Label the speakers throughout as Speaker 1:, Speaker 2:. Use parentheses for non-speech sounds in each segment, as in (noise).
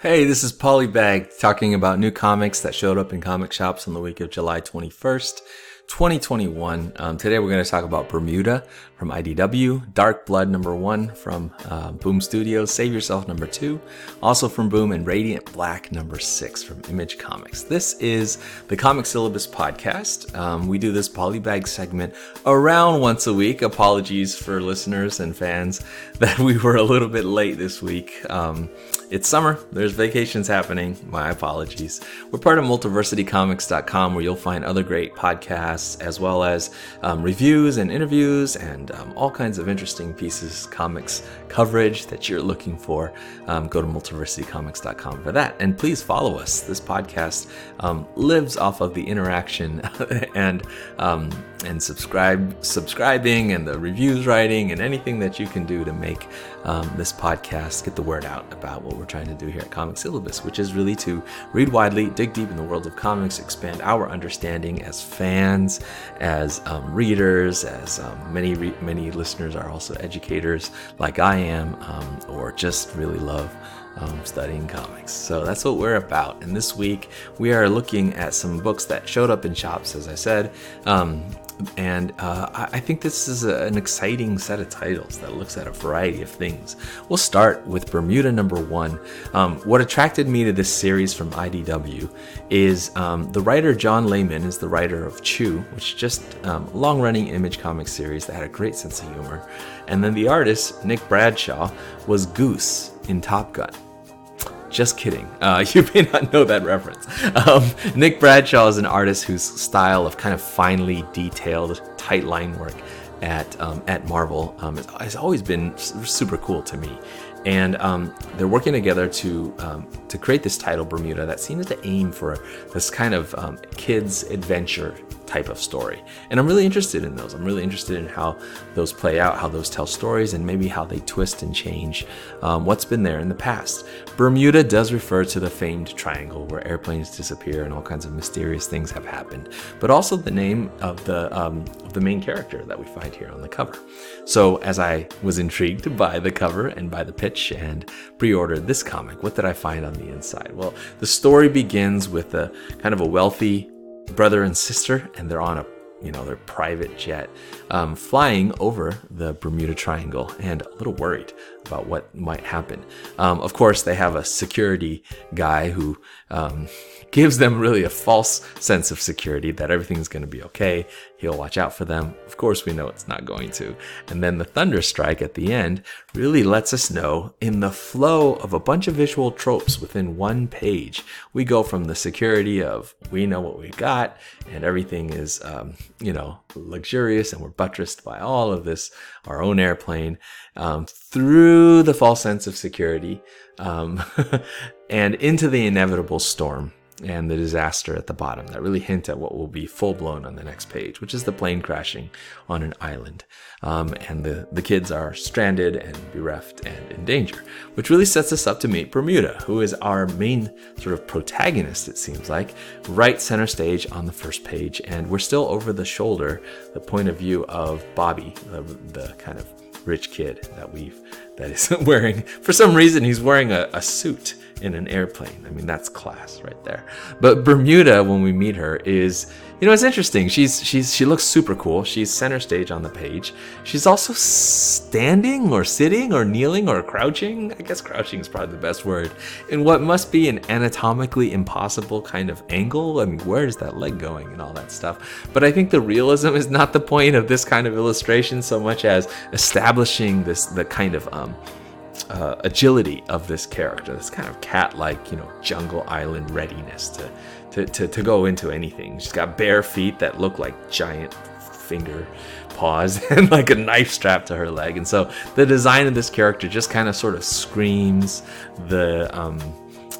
Speaker 1: Hey, this is Polybag talking about new comics that showed up in comic shops on the week of July 21st. 2021. Um, today we're going to talk about Bermuda from IDW, Dark Blood number one from uh, Boom Studios, Save Yourself number two, also from Boom, and Radiant Black number six from Image Comics. This is the Comic Syllabus podcast. Um, we do this polybag segment around once a week. Apologies for listeners and fans (laughs) that we were a little bit late this week. Um, it's summer, there's vacations happening. My apologies. We're part of multiversitycomics.com where you'll find other great podcasts as well as um, reviews and interviews and um, all kinds of interesting pieces, comics coverage that you're looking for. Um, go to multiversitycomics.com for that. And please follow us. This podcast um, lives off of the interaction (laughs) and um, and subscribe subscribing and the reviews writing and anything that you can do to make um, this podcast get the word out about what we're trying to do here at Comic Syllabus, which is really to read widely, dig deep in the world of comics, expand our understanding as fans, as um, readers, as um, many re- many listeners are also educators like I am, um, or just really love. Um, studying comics. So that's what we're about. And this week we are looking at some books that showed up in shops, as I said. Um, and uh, I think this is a, an exciting set of titles that looks at a variety of things. We'll start with Bermuda number one. Um, what attracted me to this series from IDW is um, the writer John Layman is the writer of Chew, which is just um, long-running image comic series that had a great sense of humor, and then the artist Nick Bradshaw was Goose in Top Gun. Just kidding. Uh, (laughs) you may not know that reference. Um, Nick Bradshaw is an artist whose style of kind of finely detailed, tight line work at um, at Marvel um, has always been super cool to me. And um, they're working together to um, to create this title Bermuda that seems to aim for this kind of um, kids adventure type of story. And I'm really interested in those. I'm really interested in how those play out, how those tell stories, and maybe how they twist and change um, what's been there in the past. Bermuda does refer to the famed triangle where airplanes disappear and all kinds of mysterious things have happened, but also the name of the um, of the main character that we find here on the cover. So as I was intrigued by the cover and by the pitch and pre-ordered this comic, what did I find on the inside? Well, the story begins with a kind of a wealthy brother and sister, and they're on a you know their private jet um, flying over the Bermuda Triangle, and a little worried about what might happen. Um, of course, they have a security guy who um, gives them really a false sense of security that everything's going to be okay. He'll watch out for them. Of course, we know it's not going to. And then the thunder strike at the end really lets us know in the flow of a bunch of visual tropes within one page, we go from the security of we know what we got and everything is, um, you know, luxurious and we're buttressed by all of this, our own airplane, um, through the false sense of security um, (laughs) and into the inevitable storm and the disaster at the bottom that really hint at what will be full blown on the next page, which is the plane crashing on an island. Um, and the, the kids are stranded and bereft and in danger, which really sets us up to meet Bermuda, who is our main sort of protagonist, it seems like, right center stage on the first page. And we're still over the shoulder, the point of view of Bobby, the, the kind of rich kid that we've that is (laughs) wearing for some reason he's wearing a, a suit in an airplane. I mean, that's class right there. But Bermuda, when we meet her, is you know it's interesting. She's she's she looks super cool. She's center stage on the page. She's also standing or sitting or kneeling or crouching. I guess crouching is probably the best word in what must be an anatomically impossible kind of angle. I mean, where is that leg going and all that stuff? But I think the realism is not the point of this kind of illustration so much as establishing this the kind of um, uh, agility of this character, this kind of cat-like, you know, jungle island readiness to, to, to, to go into anything. She's got bare feet that look like giant finger paws (laughs) and like a knife strapped to her leg. And so the design of this character just kind of sort of screams the, um,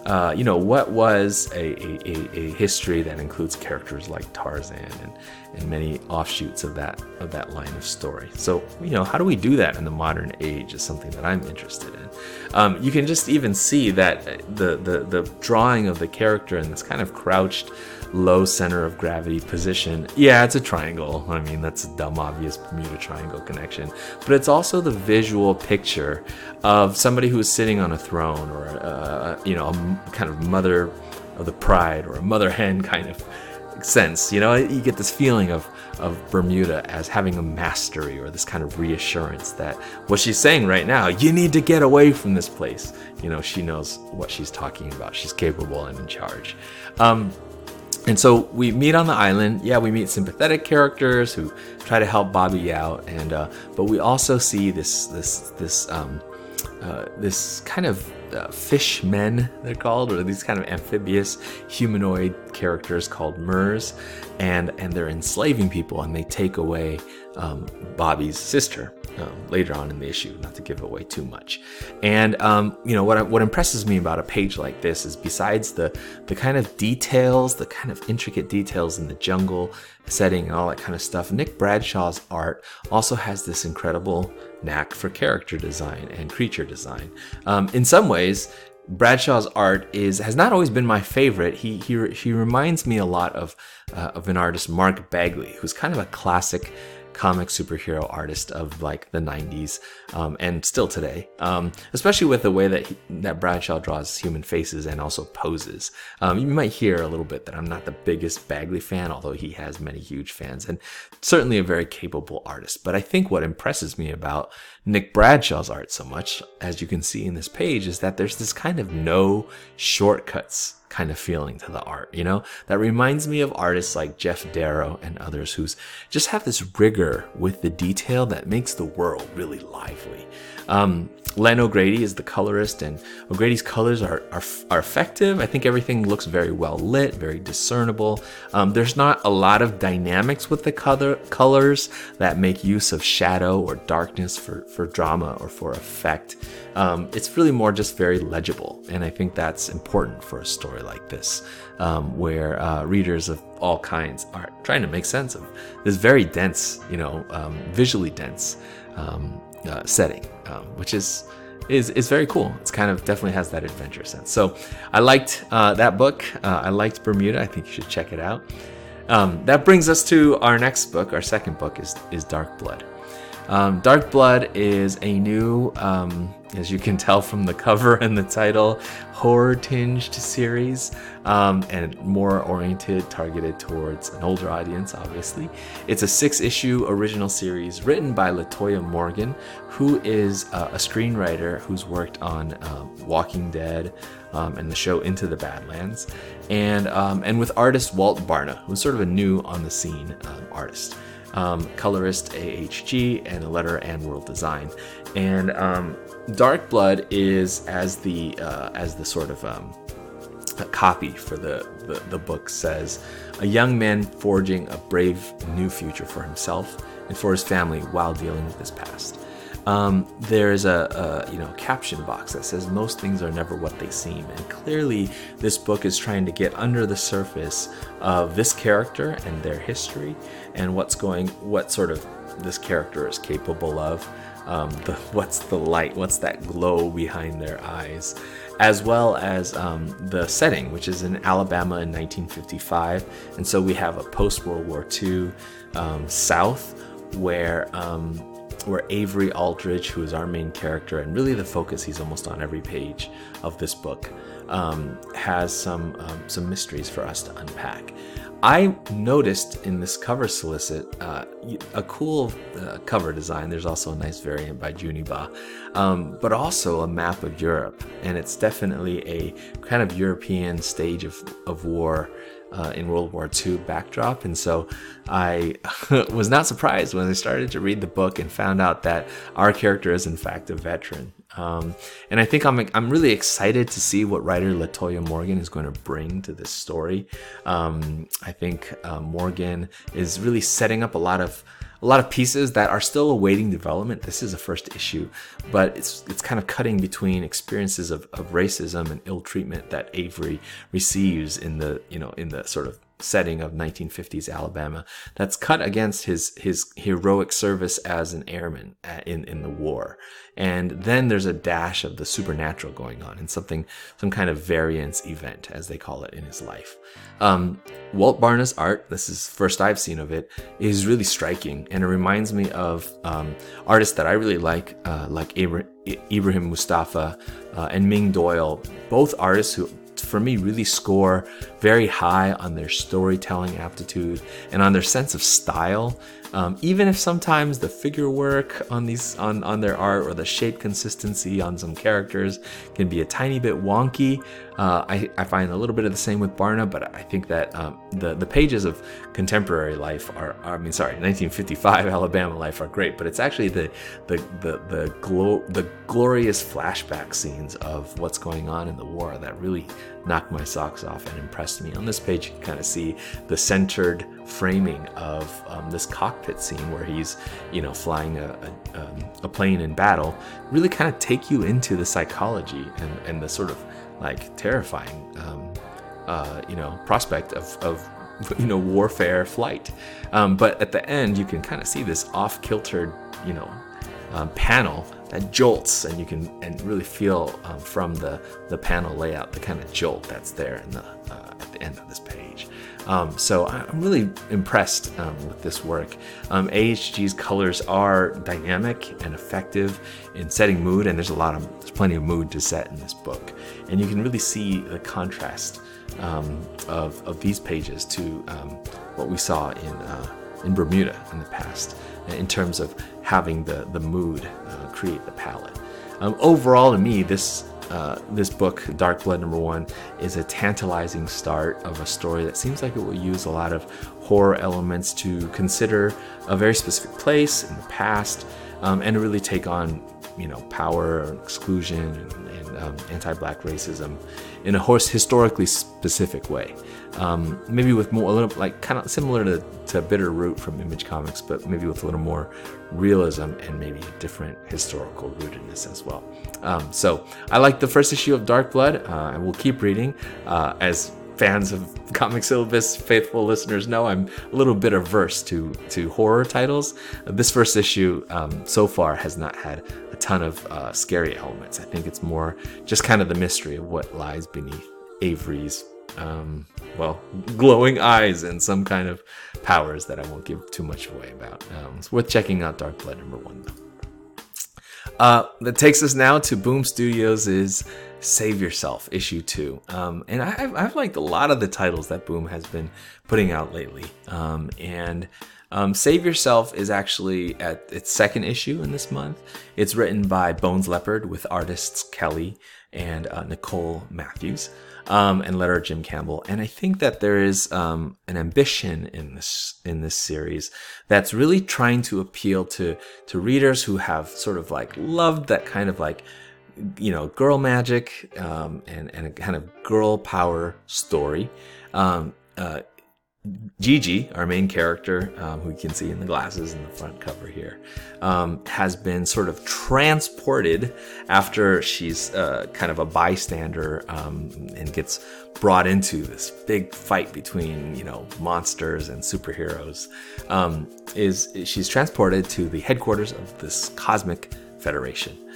Speaker 1: uh, you know, what was a, a, a, history that includes characters like Tarzan and, and many offshoots of that of that line of story. So you know, how do we do that in the modern age is something that I'm interested in. Um, you can just even see that the, the the drawing of the character in this kind of crouched low center of gravity position. Yeah, it's a triangle. I mean, that's a dumb, obvious Bermuda Triangle connection. But it's also the visual picture of somebody who's sitting on a throne or, uh, you know, a kind of mother of the pride or a mother hen (laughs) kind of sense. You know, you get this feeling of of Bermuda as having a mastery or this kind of reassurance that what she's saying right now, you need to get away from this place. You know, she knows what she's talking about. She's capable and in charge. Um, and so we meet on the island. Yeah, we meet sympathetic characters who try to help Bobby out, and uh, but we also see this this this um, uh, this kind of uh, fish men they're called, or these kind of amphibious humanoid characters called Murs, and and they're enslaving people, and they take away um, Bobby's sister um, later on in the issue, not to give away too much. And um, you know what what impresses me about a page like this is besides the the kind of details, the kind of intricate details in the jungle setting and all that kind of stuff. Nick Bradshaw's art also has this incredible knack for character design and creature design. Um, in some ways, Bradshaw's art is has not always been my favorite. He he he reminds me a lot of uh, of an artist Mark Bagley, who's kind of a classic comic superhero artist of like the 90s um, and still today, um, especially with the way that he, that Bradshaw draws human faces and also poses. Um, you might hear a little bit that I'm not the biggest Bagley fan, although he has many huge fans and certainly a very capable artist. But I think what impresses me about Nick Bradshaw's art so much, as you can see in this page, is that there's this kind of no shortcuts kind of feeling to the art, you know? That reminds me of artists like Geof Darrow and others who just have this rigor with the detail that makes the world really lively. Um, Len O'Grady is the colorist, and O'Grady's colors are, are, are, effective. I think everything looks very well lit, very discernible. Um, there's not a lot of dynamics with the color, colors that make use of shadow or darkness for, for drama or for effect. Um, it's really more just very legible, and I think that's important for a story like this, um, where uh, readers of all kinds are trying to make sense of this very dense, you know, um, visually dense um, uh, setting, um, which is is is very cool. It's kind of definitely has that adventure sense. So I liked uh, that book. Uh, I liked Bermuda. I think you should check it out. Um, that brings us to our next book. Our second book is is Dark Blood. Um, Dark Blood is a new, um, as you can tell from the cover and the title, horror tinged series um, and more oriented, targeted towards an older audience, obviously. It's a six issue original series written by Latoya Morgan, who is uh, a screenwriter who's worked on um, Walking Dead. Um, and the show Into the Badlands, and um, and with artist Walt Barna, who's sort of a new on the scene artist um, colorist AHG, and a letter and world design. And um, Dark Blood is as the uh, as the sort of um, copy for the, the the book says, a young man forging a brave new future for himself and for his family while dealing with his past. Um, there's a, a, you know caption box that says most things are never what they seem, and clearly this book is trying to get under the surface of this character and their history, and what's going, what sort of this character is capable of. Um, the, (laughs) what's the light? What's that glow behind their eyes? As well as um, the setting, which is in Alabama in 1955, and so we have a post World War II um, South where um, where Avery Aldridge, who is our main character and really the focus, he's almost on every page of this book, um, has some um, some mysteries for us to unpack. I noticed in this cover solicit uh, a cool uh, cover design. There's also a nice variant by Juni Ba, um, but also a map of Europe, and it's definitely a kind of European stage of, of war uh, in World War II backdrop. And so I (laughs) was not surprised when I started to read the book and found out that our character is, in fact, a veteran. Um, and I think I'm, I'm really excited to see what writer Latoya Morgan is going to bring to this story. Um, I think uh, Morgan is really setting up a lot of a lot of pieces that are still awaiting development. This is a first issue, but it's it's kind of cutting between experiences of, of racism and ill treatment that Avery receives in the you know in the sort of setting of 1950s Alabama that's cut against his his heroic service as an airman in in the war. And then there's a dash of the supernatural going on and something some kind of variance event as they call it in his life. Um, Walt Barna's art, this is first I've seen of it, is really striking and it reminds me of um, artists that I really like, uh, like Ibrahim Moustafa uh, and Ming Doyle, both artists who for me really score very high on their storytelling aptitude and on their sense of style um, even if sometimes the figure work on these on, on their art or the shape consistency on some characters can be a tiny bit wonky, uh, I, I find a little bit of the same with Barna, but I think that um, the the pages of contemporary life are, are, I mean sorry 1955 (laughs) Alabama life are great, but it's actually the the the the, glo- the glorious flashback scenes of what's going on in the war that really knocked my socks off and impressed me. On this page, you can kind of see the centered framing of um, this cockpit scene where he's, you know, flying a, a, um, a plane in battle. Really kind of take you into the psychology and, and the sort of like terrifying, um, uh, you know, prospect of, of (laughs) you know warfare flight. Um, but at the end, you can kind of see this off-kiltered, you know, um, panel that jolts, and you can and really feel um, from the the panel layout the kind of jolt that's there in the uh, at the end of this. Um, so I'm really impressed um, with this work. Um, AHG's colors are dynamic and effective in setting mood, and there's a lot of there's plenty of mood to set in this book, and you can really see the contrast um, of of these pages to um, what we saw in uh, in Bermuda in the past in terms of having the, the mood uh, create the palette. Um, overall, to me, this uh, this book, Dark Blood Number One, is a tantalizing start of a story that seems like it will use a lot of horror elements to consider a very specific place in the past um, and really take on, you know, power exclusion and, and um, anti-black racism in a horse historically specific way. Um, maybe with more, a little like kind of similar to, to Bitter Root from Image Comics, but maybe with a little more realism and maybe a different historical rootedness as well. Um, so I like the first issue of Dark Blood, uh, and we'll keep reading uh, as fans of (laughs) comic syllabus faithful listeners know i'm a little bit averse to to horror titles this first issue um, so far has not had ton of uh, scary elements i think it's more just kind of the mystery of what lies beneath avery's um, well, glowing eyes and some kind of powers that I won't give too much away about. Um, it's worth checking out Dark Blood number one, though. Uh, that takes us now to Boom Studios' is Save Yourself, issue two. Um, and I, have I've liked a lot of the titles that Boom has been putting out lately. Um, and um, Save Yourself is actually at its second issue in this month. It's written by Bones Leopard with artists Kelly and uh, Nichole Matthews um, and letter Jim Campbell. And I think that there is um, an ambition in this in this series that's really trying to appeal to to readers who have sort of like loved that kind of like you know girl magic um, and and a kind of girl power story. Um, uh, Gigi, our main character, um, who you can see in the glasses in the front cover here, um, has been sort of transported after she's uh, kind of a bystander um, and gets brought into this big fight between you know monsters and superheroes. Um, is she's transported to the headquarters of this cosmic federation.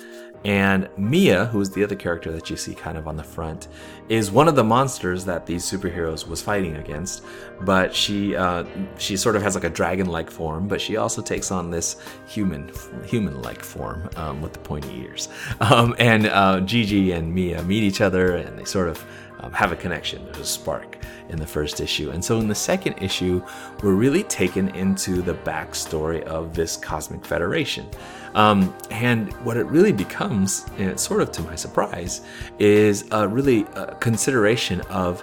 Speaker 1: And Mia, who is the other character that you see kind of on the front, is one of the monsters that these superheroes was fighting against. But she uh, she sort of has like a dragon-like form, but she also takes on this human human-like form um, with the pointy ears. (laughs) Um, and uh, Gigi and Mia meet each other, and they sort of um, have a connection. There's a spark in the first issue. And so in the second issue, we're really taken into the backstory of this cosmic federation. Um, and what it really becomes, and sort of to my surprise, is a really a consideration of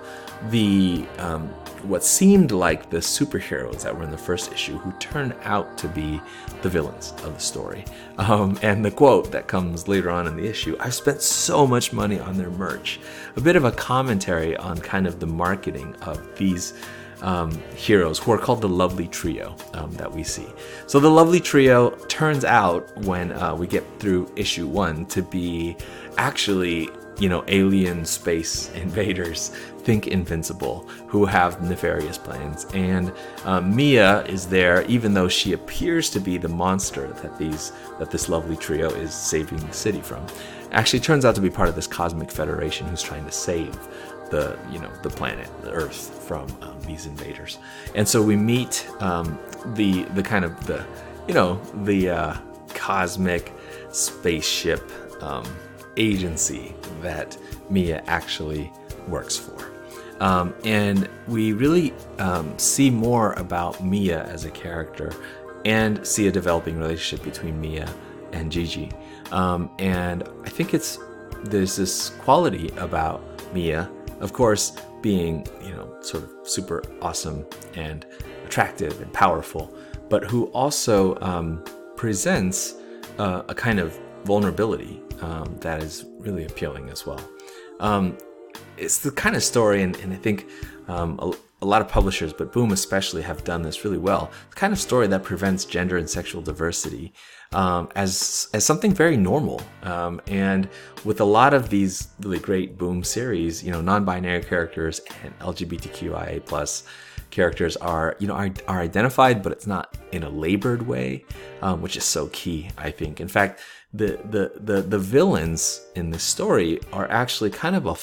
Speaker 1: the um, what seemed like the superheroes that were in the first issue who turned out to be the villains of the story. Um, and the quote that comes later on in the issue I've spent so much money on their merch. A bit of a commentary on kind of the marketing of these. Um, heroes who are called the Lovely Trio um, that we see. So the Lovely Trio turns out when uh, we get through issue one to be actually you know, alien space invaders think invincible, who have nefarious plans. And uh, Mia is there, even though she appears to be the monster that these that this lovely trio is saving the city from. Actually, turns out to be part of this cosmic federation who's trying to save the you know the planet, the Earth, from um, these invaders. And so we meet um, the the kind of the you know the uh, cosmic spaceship um, agency that Mia actually works for. Um, and we really um, see more about Mia as a character and see a developing relationship between Mia and Gigi. Um, and I think it's there's this quality about Mia, of course, being you know sort of super awesome and attractive and powerful, but who also um, presents uh, a kind of vulnerability um, that is really appealing as well. Um, it's the kind of story, and, and I think um, a, a, lot of publishers, but Boom especially, have done this really well. The kind of story that prevents gender and sexual diversity um, as as something very normal. Um, and with a lot of these really great Boom series, you know, non-binary characters and LGBTQIA plus characters are you know are, are identified, but it's not in a labored way, um, which is so key. I think. In fact, the the the the villains in this story are actually kind of a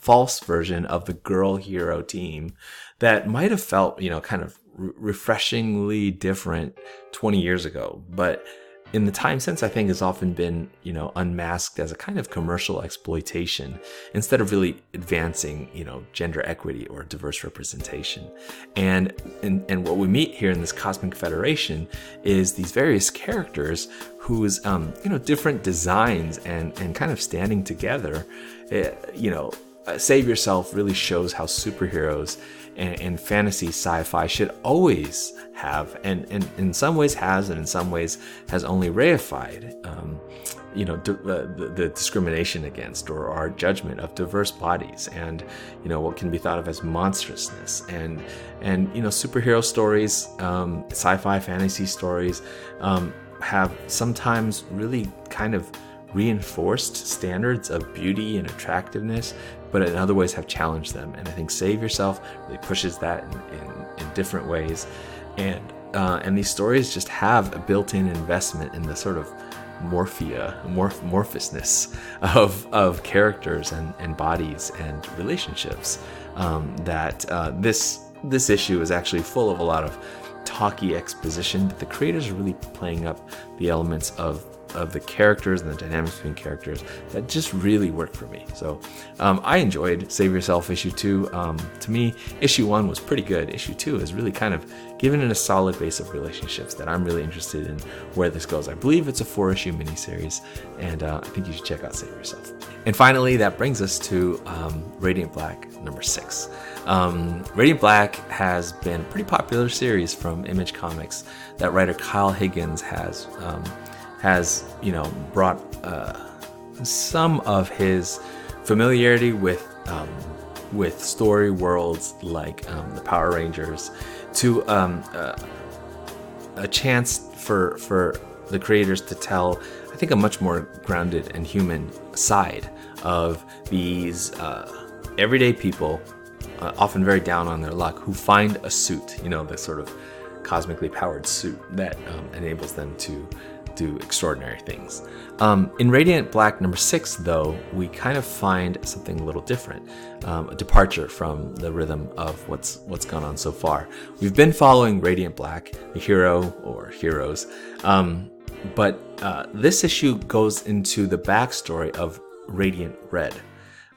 Speaker 1: false version of the girl hero team that might have felt you know kind of re- refreshingly different 20 years ago, but in the time since I think has often been, you know, unmasked as a kind of commercial exploitation instead of really advancing, you know, gender equity or diverse representation. And and, and what we meet here in this Cosmic Federation is these various characters whose um, you know, different designs and and kind of standing together, uh, you know, Save Yourself really shows how superheroes and, and fantasy sci-fi should always have, and, and in some ways has, and in some ways has only reified, um, you know, the, the, the, discrimination against or our judgment of diverse bodies, and you know what can be thought of as monstrousness, and and you know superhero stories, um, sci-fi fantasy stories, um, have sometimes really kind of reinforced standards of beauty and attractiveness but in other ways have challenged them. And I think Save Yourself really pushes that in, in, in different ways. And uh, and these stories just have a built-in investment in the sort of morphia, morph- morphousness of, of characters and, and bodies and relationships. Um, that uh, this this issue is actually full of a lot of talky exposition, but the creators are really playing up the elements of of the characters and the dynamics between characters that just really worked for me. So um, I enjoyed Save Yourself issue two. Um, to me, issue one was pretty good. Issue two is really kind of given it a solid base of relationships that I'm really interested in where this goes. I believe it's a four issue miniseries, and uh, I think you should check out Save Yourself. And finally, that brings us to um, Radiant Black number six. Um, Radiant Black has been a pretty popular series from Image Comics that writer Kyle Higgins has um, has you know brought uh, some of his familiarity with um, with story worlds like um, the Power Rangers to um, uh, a chance for for the creators to tell I think a much more grounded and human side of these uh, everyday people uh, often very down on their luck who find a suit you know the sort of cosmically powered suit that um, enables them to do extraordinary things. Um, in Radiant Black number six, though, we kind of find something a little different, um, a departure from the rhythm of what's what's gone on so far. We've been following Radiant Black, the hero or heroes, um, but uh, this issue goes into the backstory of Radiant Red.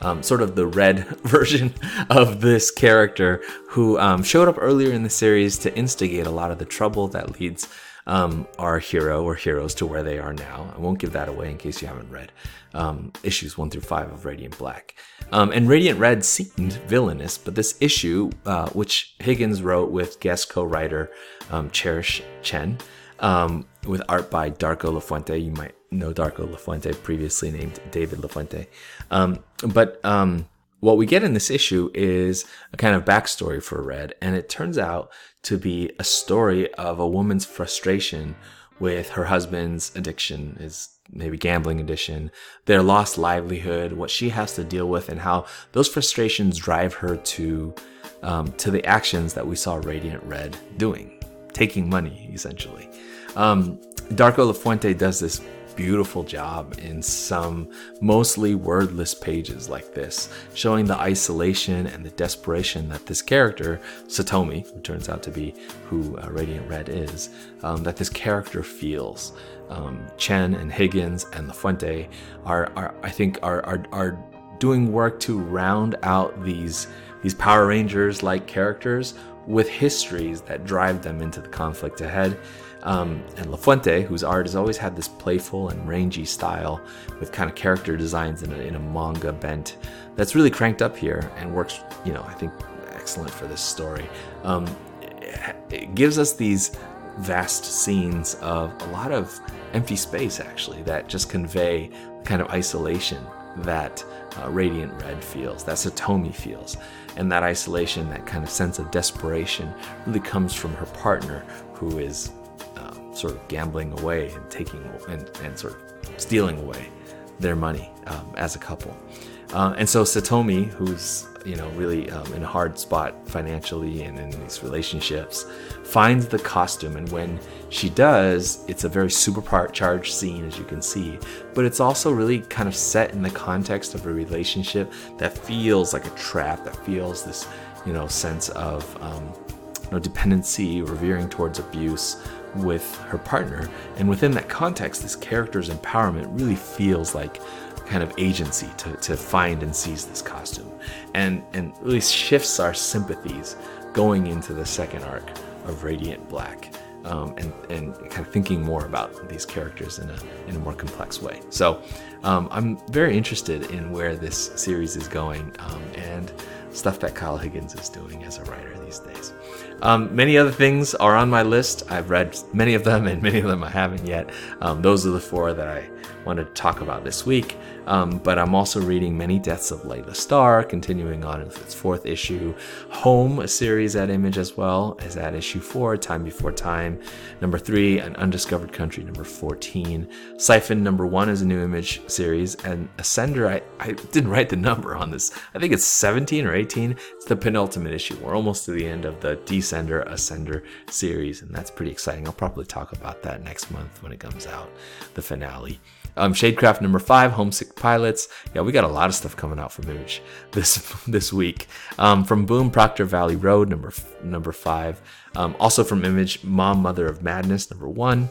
Speaker 1: Um, sort of the red (laughs) version of this character who um, showed up earlier in the series to instigate a lot of the trouble that leads um, our hero or heroes to where they are now. I won't give that away in case you haven't read um, issues one through five of Radiant Black. Um, and Radiant Red seemed villainous, but this issue, uh, which Higgins wrote with guest co-writer um, Cherish Chen, um, with art by Darko Lafuente, you might know Darko Lafuente, previously named David Lafuente, um, but what we get in this issue is a kind of backstory for Red, and it turns out to be a story of a woman's frustration with her husband's addiction, his maybe gambling addiction, their lost livelihood, what she has to deal with, and how those frustrations drive her to um, to the actions that we saw Radiant Red doing, taking money essentially. Um, Darko Lafuente does this beautiful job in some mostly wordless pages like this, showing the isolation and the desperation that this character, Satomi, who turns out to be who uh, Radiant Red is, um, that this character feels. Um, Chen and Higgins and Lafuente are, are I think, are, are, are doing work to round out these these Power Rangers like characters with histories that drive them into the conflict ahead um, and Lafuente, whose art has always had this playful and rangy style with kind of character designs in a, in a manga bent, that's really cranked up here and works, you know, I think excellent for this story. Um, it gives us these vast scenes of a lot of empty space, actually, that just convey the kind of isolation that uh, Radiant Red feels, that Satomi feels. And that isolation, that kind of sense of desperation, really comes from her partner, who is sort of gambling away and taking and, and sort of stealing away their money um, as a couple. Uh, and so Satomi, who's you know really um, in a hard spot financially and in these relationships, finds the costume, and when she does, it's a very supercharged scene, as you can see. But it's also really kind of set in the context of a relationship that feels like a trap, that feels this you know sense of um, you know, dependency revering towards abuse with her partner. And within that context, this character's empowerment really feels like kind of agency to, to find and seize this costume and, and really shifts our sympathies going into the second arc of Radiant Black. Um, and, and kind of thinking more about these characters in a, in a more complex way. So um, I'm very interested in where this series is going um, and stuff that Kyle Higgins is doing as a writer these days. Um, many other things are on my list. I've read many of them, and many of them I haven't yet. Um, those are the four that I wanted to talk about this week. Um, but I'm also reading Many Deaths of Laila Starr, continuing on with its fourth issue. Home, a series at Image as well, is at issue four, Time Before Time. Number three, An Undiscovered Country, number 14. Siphon, number one, is a new Image series. And Ascender, I, I didn't write the number on this. I think it's 17 or 18. It's the penultimate issue. We're almost to the end of the Descender Ascender series, and that's pretty exciting. I'll probably talk about that next month when it comes out, the finale. Um, Shadecraft number five, Homesick Pilots. Yeah, we got a lot of stuff coming out from Image (laughs) this this week. Um, from Boom, Proctor Valley Road number number five. Um, also from Image, Mom, Mother of Madness number one,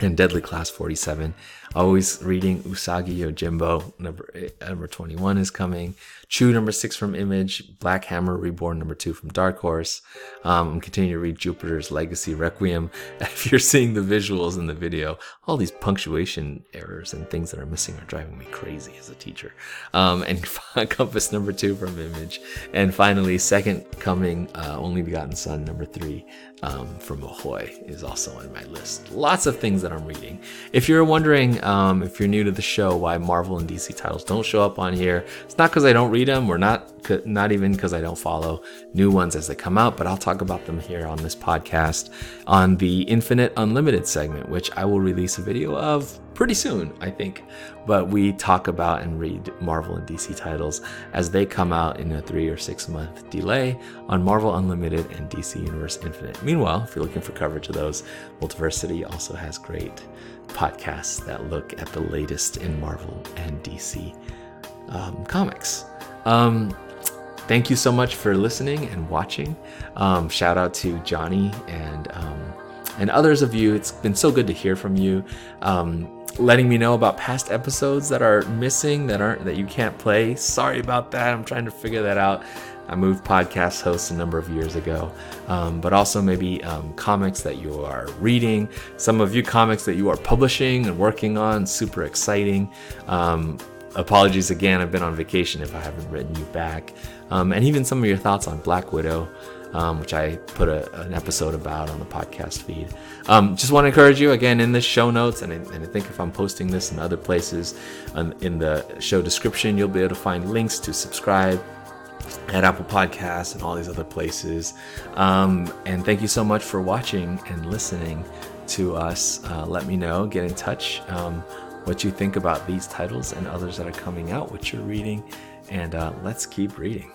Speaker 1: and Deadly Class 47. Always reading Usagi Yojimbo number number 21 is coming. Chew number six from Image, Black Hammer Reborn number two from Dark Horse. Um, I'm continuing to read Jupiter's Legacy Requiem. (laughs) If you're seeing the visuals in the video, all these punctuation errors and things that are missing are driving me crazy as a teacher. Um, and (laughs) Compass number two from Image, and finally Second Coming, uh, Only Begotten Son number three um, from Ahoy is also on my list. Lots of things that I'm reading. If you're wondering, um, if you're new to the show, why Marvel and DC titles don't show up on here, it's not because I don't read them or not not even because I don't follow new ones as they come out, but I'll talk about them here on this podcast on the Infinite Unlimited segment, which I will release a video of pretty soon, I think. But we talk about and read Marvel and DC titles as they come out in a three or six month delay on Marvel Unlimited and DC Universe Infinite. Meanwhile, if you're looking for coverage of those, Multiversity also has great podcasts that look at the latest in Marvel and DC um, comics. Um, thank you so much for listening and watching. Um, shout out to Johnny and um, and others of you. It's been so good to hear from you. Um, letting me know about past episodes that are missing that aren't that you can't play. Sorry about that. I'm trying to figure that out. I moved podcast hosts a number of years ago, um, but also maybe um, comics that you are reading. Some of you comics that you are publishing and working on, super exciting. Um, apologies again. I've been on vacation if I haven't written you back. Um, and even some of your thoughts on Black Widow, um, which I put a, an episode about on the podcast feed. Um, just want to encourage you again in the show notes, and I, and I think if I'm posting this in other places, um, in the show description, you'll be able to find links to subscribe at Apple Podcasts and all these other places. Um, and thank you so much for watching and listening to us. Uh, let me know, get in touch. Um, what you think about these titles and others that are coming out, what you're reading, and uh, let's keep reading.